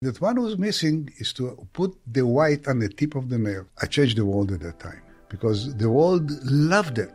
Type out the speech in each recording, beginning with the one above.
That one was missing is to put the white on the tip of the nail. I changed the world at that time because the world loved it.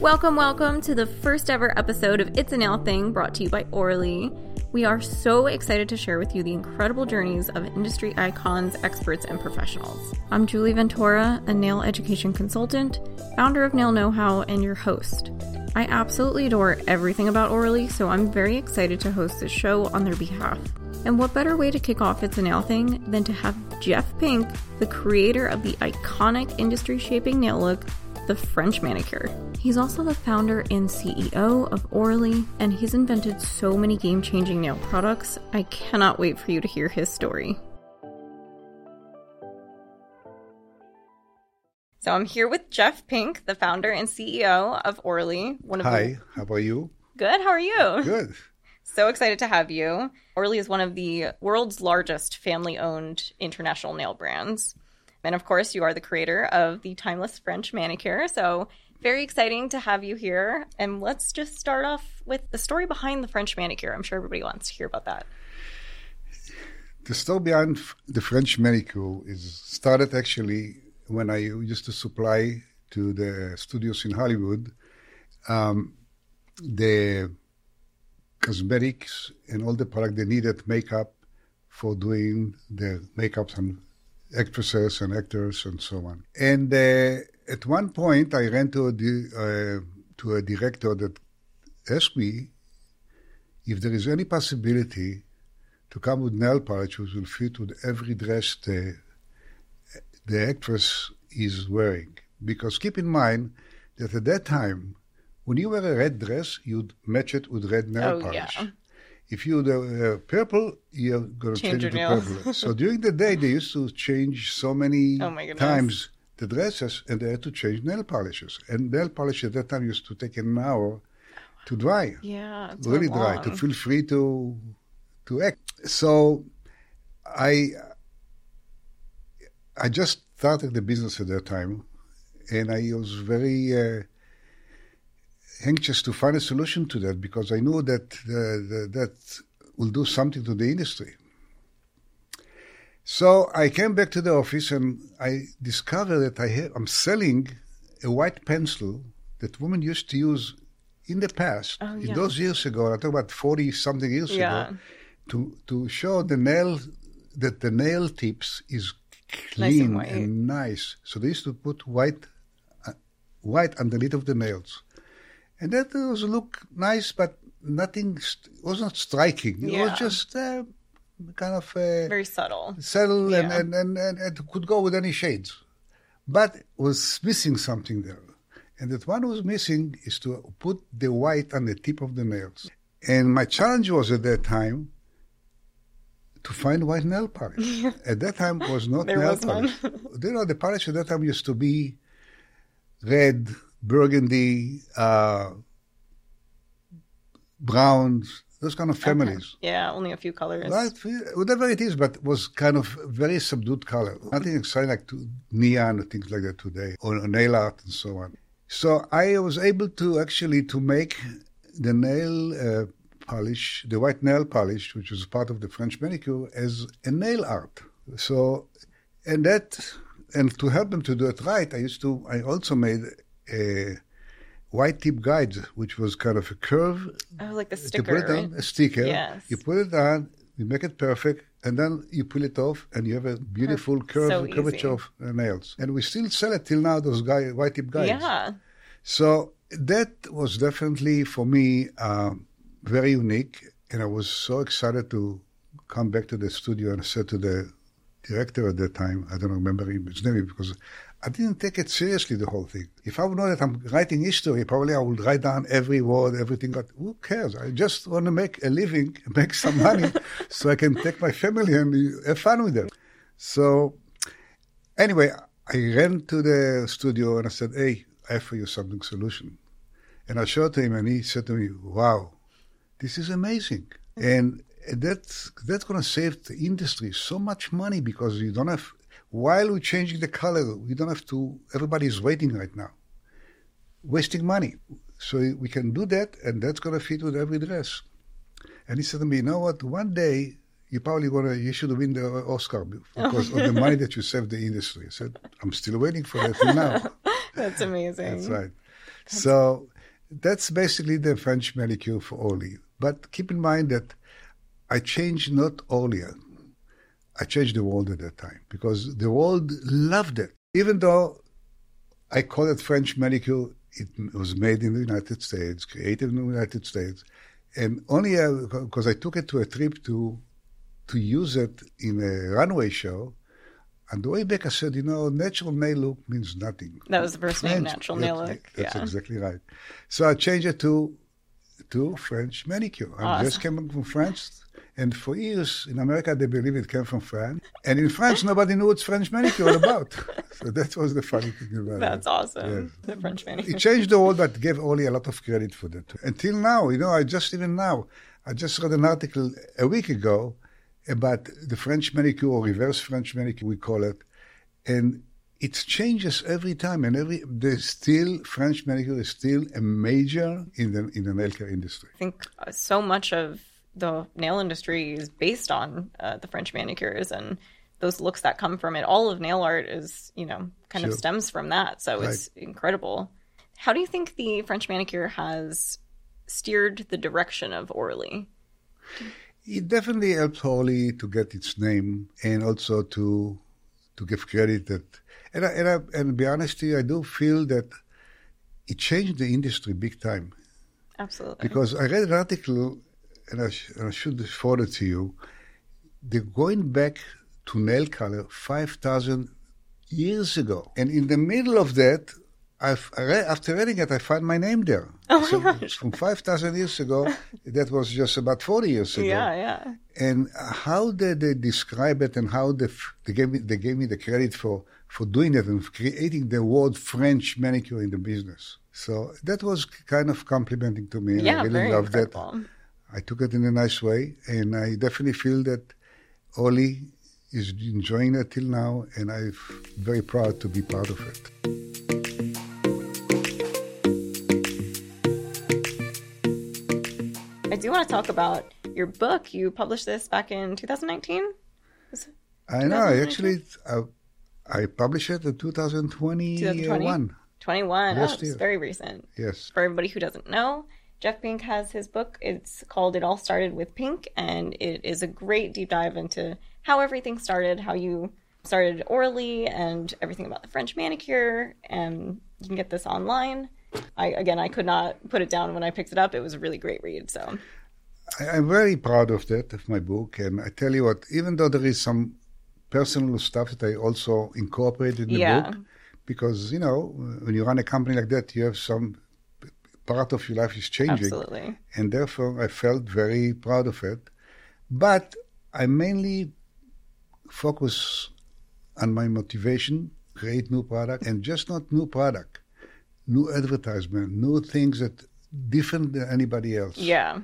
Welcome, welcome to the first ever episode of It's a Nail Thing brought to you by Orly. We are so excited to share with you the incredible journeys of industry icons, experts, and professionals. I'm Julie Ventura, a nail education consultant, founder of Nail Know How, and your host. I absolutely adore everything about Orly, so I'm very excited to host this show on their behalf. And what better way to kick off It's a Nail Thing than to have Jeff Pink, the creator of the iconic industry shaping nail look, the French manicure. He's also the founder and CEO of Orly, and he's invented so many game changing nail products. I cannot wait for you to hear his story. So I'm here with Jeff Pink, the founder and CEO of Orly. One of Hi, the... how are you? Good. How are you? Good. So excited to have you. Orly is one of the world's largest family owned international nail brands. And of course, you are the creator of the timeless French manicure. So very exciting to have you here. And let's just start off with the story behind the French manicure. I'm sure everybody wants to hear about that. The story behind the French manicure is started actually when I used to supply to the studios in Hollywood um, the cosmetics and all the product they needed makeup for doing the makeups and actresses and actors and so on. And uh, at one point, I ran to a, uh, to a director that asked me if there is any possibility to come with nail polish which will fit with every dress the the actress is wearing. Because keep in mind that at that time, when you wear a red dress, you'd match it with red nail oh, polish. Yeah. If you wear uh, purple, you're going to change, change it to purple. so during the day, they used to change so many oh times the dresses, and they had to change nail polishes. And nail polish at that time used to take an hour to dry. Yeah, really dry to feel free to to act. So I I just started the business at that time, and I was very uh, anxious to find a solution to that because I knew that the, the, that will do something to the industry. So I came back to the office and I discovered that I have, I'm selling a white pencil that women used to use in the past, oh, yeah. in those years ago. I talk about forty something years yeah. ago, to to show the nail that the nail tips is clean nice and, and, nice. So they used to put white, uh, white underneath of the nails, and that was look nice, but nothing st- was not striking. It yeah. was just uh, kind of uh, very subtle, subtle, yeah. and, and, and, and it could go with any shades, but was missing something there. And that one was missing is to put the white on the tip of the nails. And my challenge was at that time to find white nail polish. at that time was not there nail was polish. you know, the polish at that time used to be red, burgundy, uh, browns, those kind of families. Okay. Yeah, only a few colors. Right, whatever it is, but was kind of very subdued color. Nothing exciting like to neon or things like that today, or nail art and so on. So I was able to actually to make the nail uh, polish, the white nail polish, which was part of the French manicure, as a nail art. So, and that, and to help them to do it right, I used to, I also made a white tip guide, which was kind of a curve. Oh, like the sticker, to put it right? on, a sticker. Yes. You put it on, you make it perfect, and then you pull it off, and you have a beautiful curve, so curvature of nails. And we still sell it till now, those guy, white tip guides. Yeah. So that was definitely for me um, very unique. And I was so excited to come back to the studio and I said to the director at that time, I don't remember his name because I didn't take it seriously, the whole thing. If I would know that I'm writing history, probably I would write down every word, everything. But who cares? I just want to make a living, make some money so I can take my family and have fun with them. So anyway, I ran to the studio and I said, hey, I have for you something solution. And I showed to him and he said to me, wow, this is amazing. Mm-hmm. And that's that's going to save the industry so much money because you don't have while we're changing the color, we don't have to. Everybody's waiting right now, wasting money. So we can do that, and that's going to fit with every dress. And he said to me, "You know what? One day you probably gonna you should win the uh, Oscar because of the money that you saved the industry." I said, "I'm still waiting for that now." That's amazing. That's right. So that's basically the French manicure for Orly. But keep in mind that I changed not Orly. I changed the world at that time because the world loved it. Even though I call it French manicure, it was made in the United States, created in the United States, and only uh, because I took it to a trip to to use it in a runway show. And the way back, I said, you know, natural nail look means nothing. That was the first French, name, natural nail look. That's yeah. exactly right. So I changed it to to French manicure. I awesome. just came from France and for years in America, they believe it came from France. And in France, nobody knew what French manicure all about. so that was the funny thing about That's it. That's awesome. Yes. The French manicure. It changed the world, but gave Orly a lot of credit for that. Until now, you know, I just even now, I just read an article a week ago about the French manicure or reverse French manicure, we call it. And it changes every time, and every there's still French manicure is still a major in the in the nail care industry. I think uh, so much of the nail industry is based on uh, the French manicures and those looks that come from it. All of nail art is, you know, kind sure. of stems from that. So right. it's incredible. How do you think the French manicure has steered the direction of Orly? It definitely helped Orly to get its name and also to to give credit that. And I, and, I, and to be honest to you, I do feel that it changed the industry big time. Absolutely. Because I read an article and I, sh- I should forward it to you, they're going back to nail color 5,000 years ago. And in the middle of that, I've, after reading it, I find my name there. Oh so my from 5,000 years ago, that was just about 40 years ago. Yeah, yeah. And how did they describe it and how they, they, gave me, they gave me the credit for, for doing it and creating the word French manicure in the business. So that was kind of complimenting to me. And yeah, I really loved incredible. that. I took it in a nice way, and I definitely feel that Orly is enjoying it till now, and I'm very proud to be part of it. I do want to talk about your book. You published this back in 2019. I know. I actually, I, I published it in 2021. 2020? 21. Yes, oh, it's very recent. Yes. For everybody who doesn't know, Jeff Pink has his book. It's called It All Started with Pink, and it is a great deep dive into how everything started, how you started Orly, and everything about the French manicure. And you can get this online. I again, I could not put it down when I picked it up. It was a really great read. So I'm very proud of that of my book, and I tell you what, even though there is some personal stuff that I also incorporated in the yeah. book, because you know when you run a company like that, you have some part of your life is changing. Absolutely. And therefore, I felt very proud of it. But I mainly focus on my motivation, create new product, and just not new product, new advertisement, new things that different than anybody else. Yeah.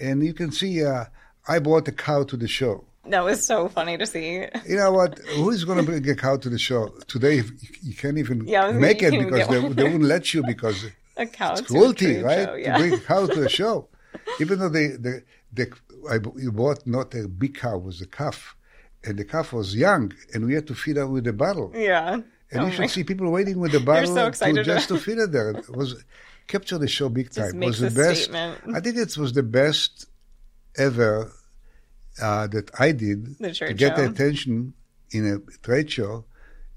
And you can see, uh, I brought a cow to the show. That was so funny to see. You know what? Who is going to bring a cow to the show today? You can't even yeah, make it because they, they wouldn't let you because a cow. It's cruelty, right? Show, yeah. To bring a cow to a show, even though they, they, they, I, you bought not a big cow, it was a calf, and the calf was young, and we had to feed her with a bottle. Yeah. And oh you should see people waiting with the bottle so to, just to feed it there. It was capture the show big time. Was the best. Statement. I think it was the best ever uh, that I did to get the attention in a trade show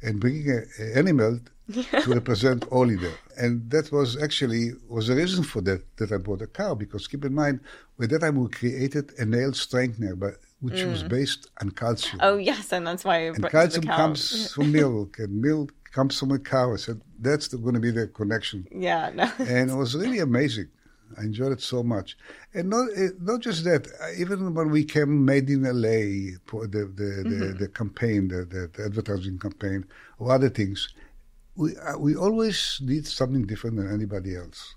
and bringing an animal to represent Orly there. And that was actually was the reason for that that I bought a cow because keep in mind with that time we created a nail strengthener, but which mm. was based on calcium. Oh yes, and that's why. And calcium comes from milk, and milk comes from a cow. I said that's going to be the connection. Yeah, no. and it was really amazing. I enjoyed it so much, and not eh, not just that. Even when we came made in LA, for the the, mm-hmm. the, the, campaign, the, the, advertising campaign, or other things, we uh, we always did something different than anybody else.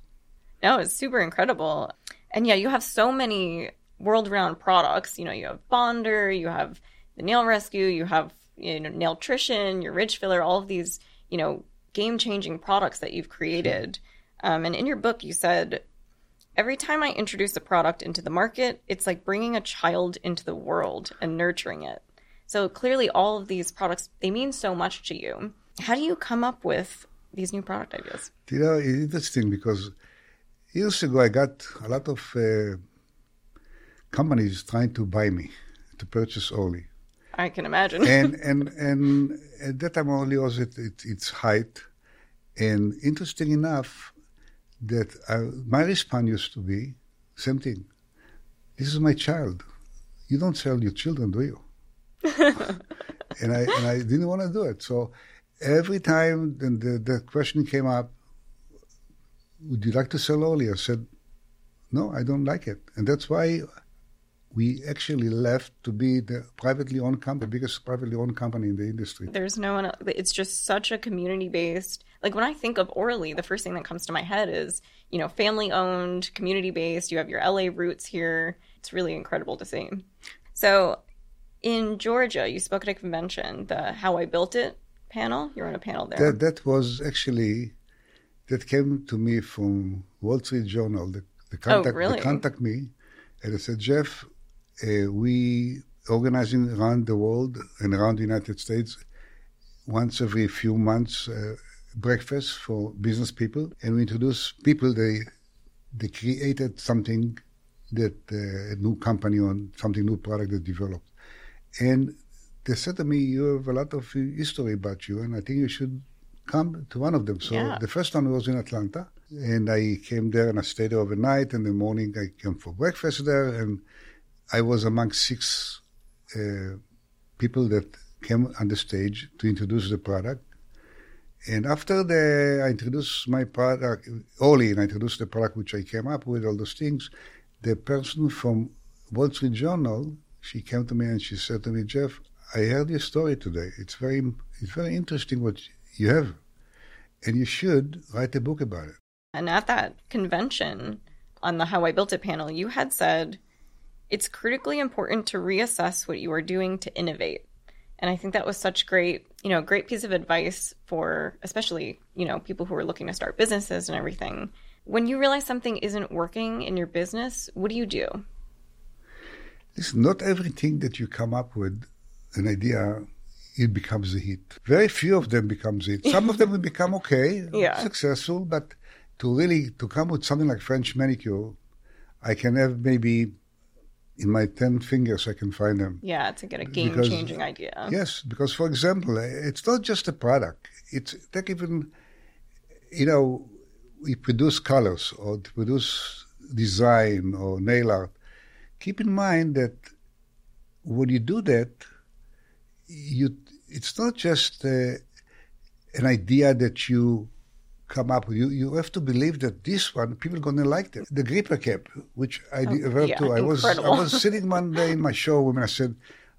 No, it's super incredible, and yeah, you have so many world-renowned products. You know, you have Bonder, you have the Nail Rescue, you have you know Nailtrition, your Ridge Filler, all of these you know game-changing products that you've created. Um, and in your book, you said every time I introduce a product into the market, it's like bringing a child into the world and nurturing it. So clearly, all of these products they mean so much to you. How do you come up with these new product ideas? You know, it's interesting because years ago I got a lot of uh, companies trying to buy me to purchase Orly. I can imagine. and and and at that time Orly was at, at its height, and interesting enough, that I, my response used to be same thing. This is my child. You don't sell your children, do you? and I and I didn't want to do it. So every time the, the, the question came up, would you like to sell Orly? I said, no, I don't like it. And that's why we actually left to be the privately owned company, the biggest privately owned company in the industry. There's no one, it's just such a community based. Like when I think of Orly, the first thing that comes to my head is, you know, family owned, community based. You have your LA roots here. It's really incredible to see. So in Georgia, you spoke at a convention, the How I Built It panel. You're on a panel there. That, that was actually, that came to me from Wall Street Journal. The, the oh, contact, oh, really? They contact me and they said, Jeff, uh, we organizing around the world and around the United States once every few months uh, breakfast for business people, and we introduce people. They they created something that uh, a new company or something new product they developed, and they said to me, "You have a lot of history about you, and I think you should come to one of them." So yeah. the first one was in Atlanta, and I came there and I stayed overnight. And in the morning I came for breakfast there, and I was among six uh, people that came on the stage to introduce the product. And after the, I introduced my product, Orly, and I introduced the product which I came up with, all those things, the person from Wall Street Journal, she came to me and she said to me, Jeff, I heard your story today. It's very, it's very interesting what you have, and you should write a book about it. And at that convention on the How I Built It panel, you had said it's critically important to reassess what you are doing to innovate. And I think that was such great, you know, great piece of advice for especially, you know, people who are looking to start businesses and everything. When you realize something isn't working in your business, what do you do? Listen, not everything that you come up with, an idea, it becomes a hit. Very few of them becomes a hit. Some of them will become okay, yeah. successful, but to really to come with something like French manicure, I can have maybe in my 10 fingers I can find them. Yeah, to get a game changing idea. Yes, because for example, it's not just a product. It's like even, you know, we produce colors or produce design or nail art. Keep in mind that when you do that, you it's not just uh, an idea that you come up with. You, you have to believe that this one, people are going to like it. The gripper cap, which I oh, developed yeah, too. I was, I was sitting one day in my showroom and I said,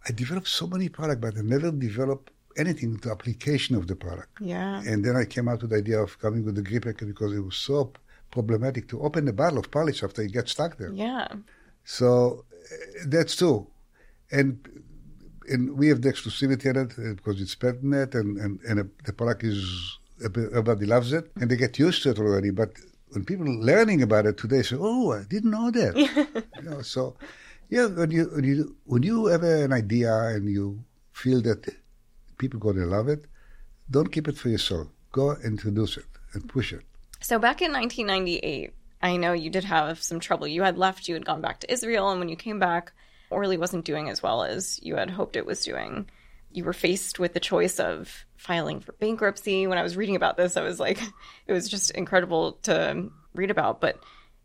I developed so many products, but I never developed anything to application of the product. Yeah. And then I came out with the idea of coming with the gripper cap because it was so problematic to open the bottle of polish after it gets stuck there. Yeah. So uh, that's true. And and we have the exclusivity on it uh, because it's patented and, and, and the product is everybody loves it and they get used to it already. But when people learning about it today say, "Oh, I didn't know that," you know, so yeah, when you when you when you have an idea and you feel that people going to love it, don't keep it for yourself. Go introduce it and push it. So back in 1998, I know you did have some trouble. You had left, you had gone back to Israel, and when you came back, Orly wasn't doing as well as you had hoped it was doing you were faced with the choice of filing for bankruptcy. When I was reading about this, I was like, it was just incredible to read about. But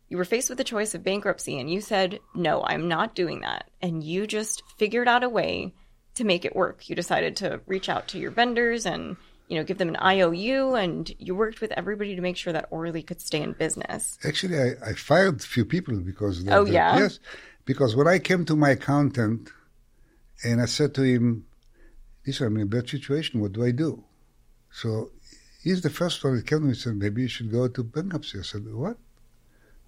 you were faced with the choice of bankruptcy, and you said, no, I'm not doing that. And you just figured out a way to make it work. You decided to reach out to your vendors and you know, give them an IOU, and you worked with everybody to make sure that Orly could stay in business. Actually, I, I fired a few people because. oh yeah. Yes, because when I came to my accountant, and I said to him, this I'm in a bad situation. What do I do? So he's the first one that came to me and said, maybe you should go to bankruptcy. I said, what?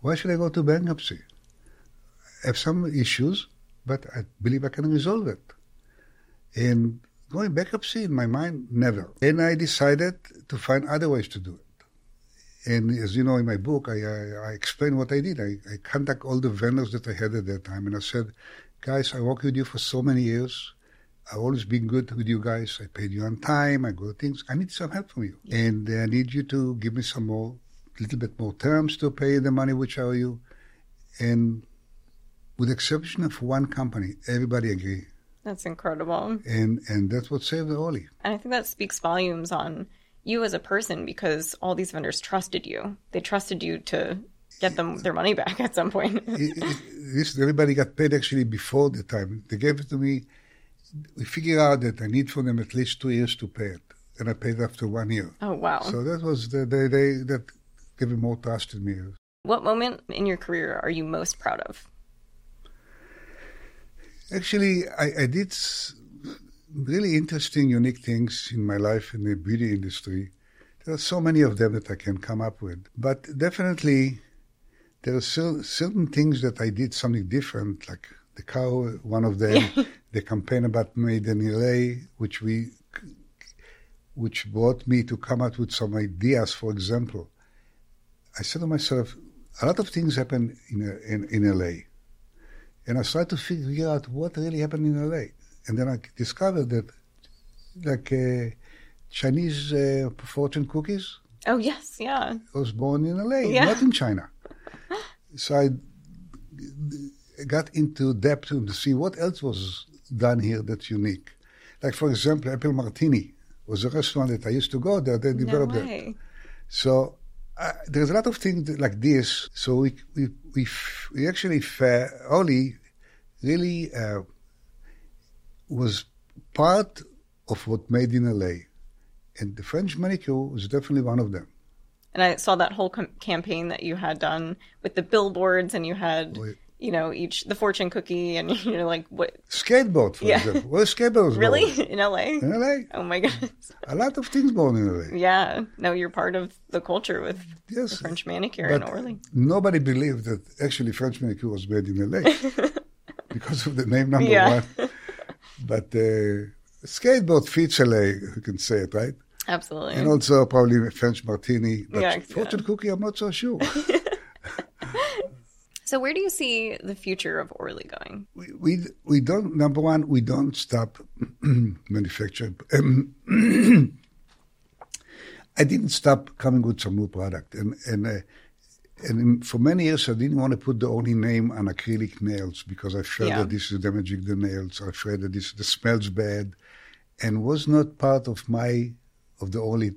Why should I go to bankruptcy? I have some issues, but I believe I can resolve it. And going bankruptcy in my mind, never. And I decided to find other ways to do it. And as you know, in my book, I, I, I explain what I did. I, I contact all the vendors that I had at that time, and I said, guys, I worked with you for so many years. I've always been good with you guys. I paid you on time. I got things. I need some help from you. And uh, I need you to give me some more, a little bit more terms to pay the money which I owe you. And with the exception of one company, everybody agreed. That's incredible. And and that's what saved Orly. And I think that speaks volumes on you as a person because all these vendors trusted you. They trusted you to get them their money back at some point. It- it- this, everybody got paid actually before the time. They gave it to me. We figured out that I need for them at least two years to pay it. And I paid after one year. oh wow. So that was the they, they that gave me more trust in me. what moment in your career are you most proud of? Actually, I, I did really interesting, unique things in my life in the beauty industry. There are so many of them that I can come up with. But definitely, there are certain things that I did something different, like the cow, one of them, the campaign about Made in LA, which we, which brought me to come up with some ideas. For example, I said to myself, a lot of things happen in in, in LA. And I started to figure out what really happened in LA. And then I discovered that, like, uh, Chinese uh, fortune cookies Oh yes, yeah. I was born in LA, Yeah. not in China. so I got into depth to see what else was done here that's unique. Like, for example, Apple Martini was a restaurant that I used to go there. They developed it. way. So uh, there's a lot of things like this. So we we we, f- we actually fa- Orly really uh, was part of what made in LA, and the French manicure was definitely one of them. And I saw that whole com- campaign that you had done with the billboards, and you had, Wait. You know, each the fortune cookie, and you're like, what? Skateboard, for Yeah. example. Well, skateboard was Really born in LA? in LA. Oh my goodness. A lot of things born in LA. Yeah. No, you're part of the culture with Yes, the French manicure in Orly. nobody believed that actually French manicure was made in LA because of the name number Yeah. one. But uh, skateboard fits LA, you can say it, right? Absolutely. And also probably French martini. But Yeah, fortune yeah. cookie, I'm not so sure. so where do you see the future of Orly going? we, we we don't. Number one, we don't stop manufacturing. Um, I didn't stop coming with some new product, and and uh, and in- for many years I didn't want to put the Orly name on acrylic nails because I felt Yeah. that this is damaging the nails. I felt that this the smells bad, and was not part of my of the Orly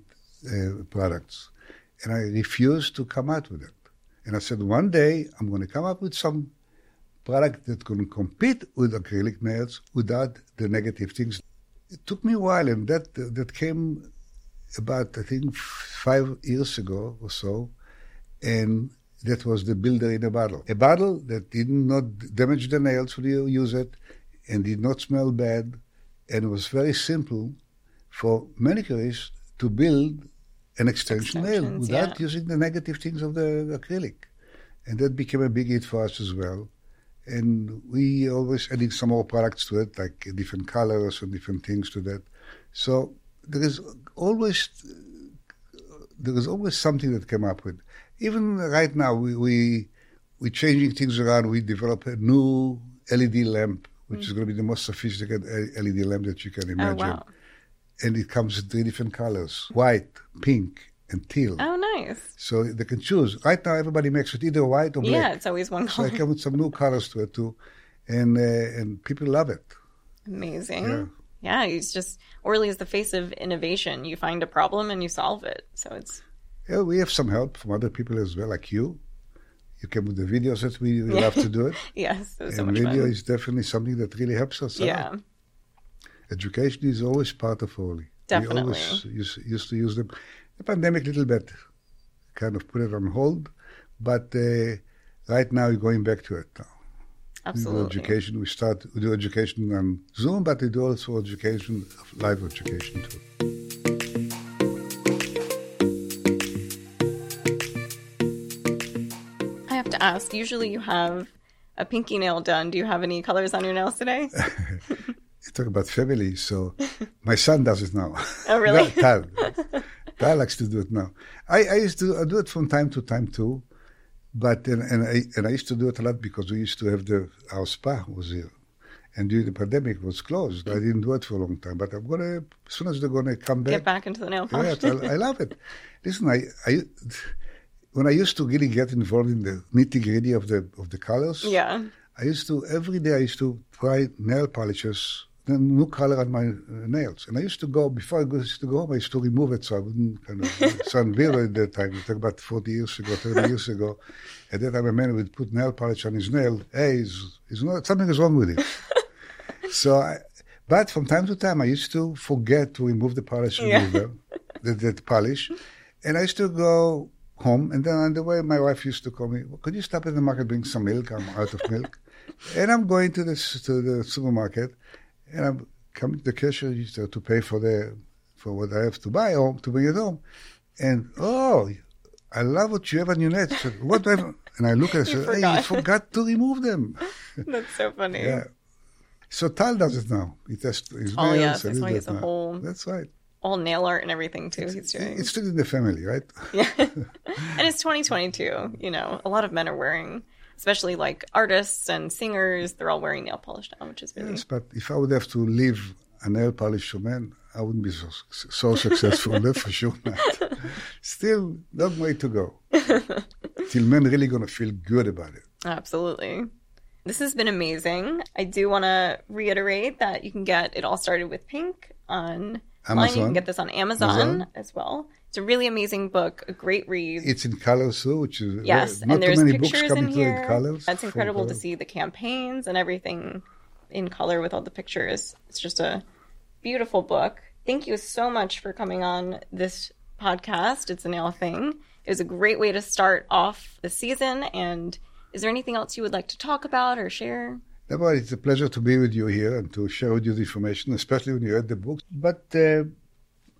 uh, products, and I refused to come out with it. And I said one day I'm going to come up with some product that can compete with acrylic nails without the negative things. It took me a while, and that that came about I think five years ago or so, and that was the builder in a bottle. A bottle that did not damage the nails when you use it, and did not smell bad, and was very simple for manicurists to build an extension nail without yeah. using the negative things of the acrylic. And that became a big hit for us as well. And we always adding some more products to it, like different colors and different things to that. So there is always there is always something that came up with. Even right now, we we we're changing things around. We develop a new LED lamp, which is mm. going to be the most sophisticated LED lamp that you can Oh imagine. wow. And it comes in three different colors: white, pink, and teal. Oh nice. So they can choose. Right now, everybody makes it either white or black. Yeah, it's always one color. So I come with some new colors to it too, and uh, and people love it. Amazing. Yeah. Yeah, he's just Orly is the face of innovation. You find a problem and you solve it. So it's Yeah, we have some help from other people as well, like you. You came with the videos that we, we Yeah. love to do it. yes, it so and much video fun. is definitely something that really helps us. out. Education is always part of Orly. Definitely. We always used, used to use them. The pandemic, little bit, kind of put it on hold, but uh, right now we're going back to it now. We do absolutely. education. We start we do education on Zoom, but we do also education, live education too. I have to ask. Usually, you have a pinky nail done. Do you have any colors on your nails today? Talk about family, so my son does it now. Oh, really? Tal. Tal likes to do it now. I, I used to I do it from time to time too, but and, and I and I used to do it a lot because we used to have the our spa was here, and during the pandemic it was closed. I didn't do it for a long time, but I'm gonna as soon as they're gonna come back. Get back into the nail polish. Yes, I, I love it. Listen, I, I when I used to really get involved in the nitty gritty of the of the colors. yeah. I used to every day. I used to try nail polishes, new color on my uh, nails, and I used to go before I used to go home. I used to remove it so I wouldn't kind of sound weird at that time. We talk about forty years ago, thirty years ago. At that time, a man would put nail polish on his nail. Hey, is is not something is wrong with it. so, I, but from time to time, I used to forget to remove the polish Yeah. remover, the, the polish, and I used to go home. And then on the way, my wife used to call me. Could you stop at the market, bring some milk? I'm out of milk. And I'm going to the to the supermarket, and I'm coming to the cashier register to pay for the for what I have to buy home to bring it home. And oh, I love what you have on your net. I said, what I have? And I look at it and say, hey, forgot. you forgot to remove them. That's so funny. Yeah. So Tal does it now. He tests his Oh, nails. yes, and that's why he's a whole- That's right. All nail art and everything too. He's doing. It's still in the family, right? Yeah. and it's 2022. You know, a lot of men are wearing, especially like artists and singers, they're all wearing nail polish now, which is really. Yes, but if I would have to leave a nail polish man, I wouldn't be so, so successful. That's for sure not. Still, long way to go. Till men really to feel good about it. Absolutely. This has been amazing. I do want to reiterate that you can get It All Started with Pink on Amazon, You can get this on Amazon, Amazon. as well. It's a really amazing book, a great read. It's in colors too, which is yes, not and there's too many pictures coming in here. in colors. It's incredible to see the campaigns and everything in color with all the pictures. It's just a beautiful book. Thank you so much for coming on this podcast. It's a nail thing. It was a great way to start off the season. And is there anything else you would like to talk about or share? Well, it's a pleasure to be with you here and to share with you the information, especially when you read the book. But uh,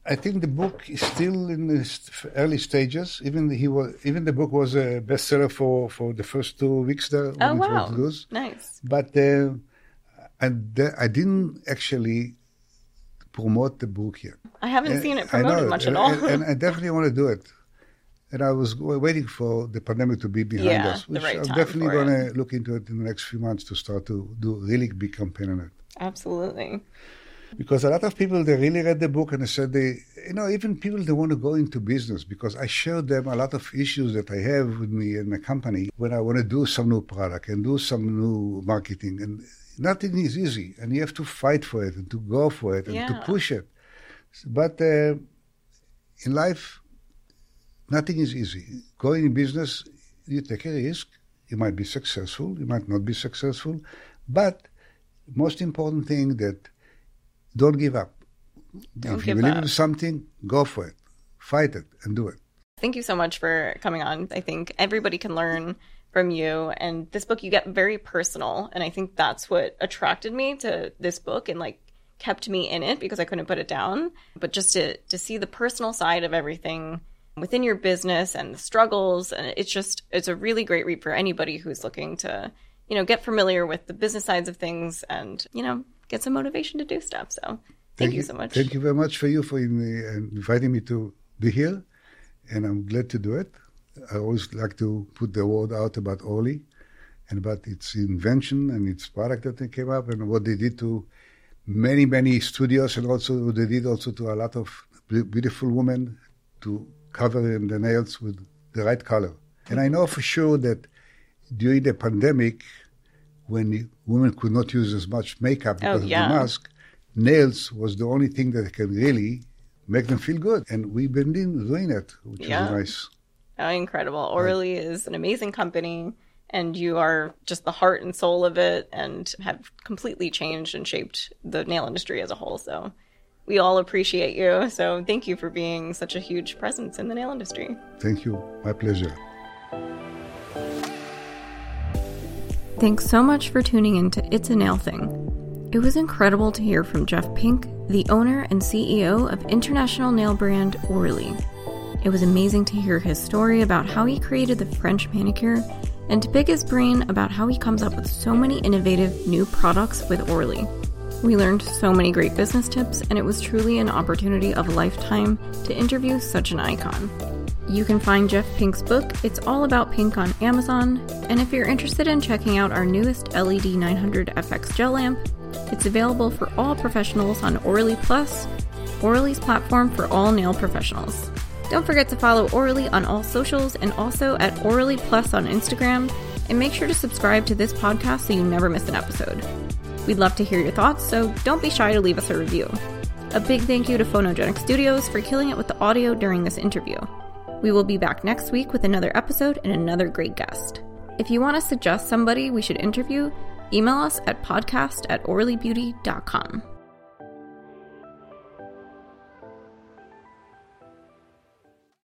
I think the book is still in the early stages. Even he was, even the book was a bestseller for, for the first two weeks there Oh, wow. Nice. But uh, and the, I didn't actually promote the book yet. I haven't seen it promoted know, much and, at all. and, and I definitely want to do it. And I was waiting for the pandemic to be behind Yeah, us, which right I'm definitely going to look into it in the next few months to start to do a really big campaign on it. Absolutely. Because a lot of people they really read the book and they said they, you know, even people they want to go into business because I showed them a lot of issues that I have with me and my company when I want to do some new product and do some new marketing and nothing is easy and you have to fight for it and to go for it and to push it. But uh, in life, nothing is easy. Going in business, you take a risk. You might be successful. You might not be successful. But most important thing that don't give up. Don't if you believe up. in something, go for it. Fight it and do it. Thank you so much for coming on. I think everybody can learn from you. And this book, you get very personal. And I think that's what attracted me to this book and like kept me in it because I couldn't put it down. But just to, to see the personal side of everything within your business and the struggles. And it's just, it's a really great read for anybody who's looking to, you know, get familiar with the business sides of things and, you know, get some motivation to do stuff. So thank, you so much. Thank you very much for you for in- uh, inviting me to be here, and I'm glad to do it. I always like to put the word out about Orly and about its invention and its product that they came up and what they did to many, many studios and also what they did also to a lot of beautiful women to cover in the nails with the right color. And I know for sure that during the pandemic, when women could not use as much makeup Oh, because yeah. of the mask, nails was the only thing that can really make them feel good. And we've been in- doing it, which Yeah. is nice. Oh, incredible. Orly is an amazing company, and you are just the heart and soul of it and have completely changed and shaped the nail industry as a whole. So we all appreciate you. So thank you for being such a huge presence in the nail industry. Thank you. My pleasure. Thanks so much for tuning in to It's a Nail Thing. It was incredible to hear from Jeff Pink, the owner and CEO of international nail brand Orly. It was amazing to hear his story about how he created the French manicure and to pick his brain about how he comes up with so many innovative new products with Orly. We learned so many great business tips, and it was truly an opportunity of a lifetime to interview such an icon. You can find Jeff Pink's book, It's All About Pink, on Amazon. And if you're interested in checking out our newest LED 900 FX gel lamp, it's available for all professionals on Orly Plus, Orly's platform for all nail professionals. Don't forget to follow Orly on all socials and also at Orly Plus on Instagram. And make sure to subscribe to this podcast so you never miss an episode. We'd love to hear your thoughts, so don't be shy to leave us a review. A big thank you to Phonogenic Studios for killing it with the audio during this interview. We will be back next week with another episode and another great guest. If you want to suggest somebody we should interview, email us at podcast at orlybeauty.com.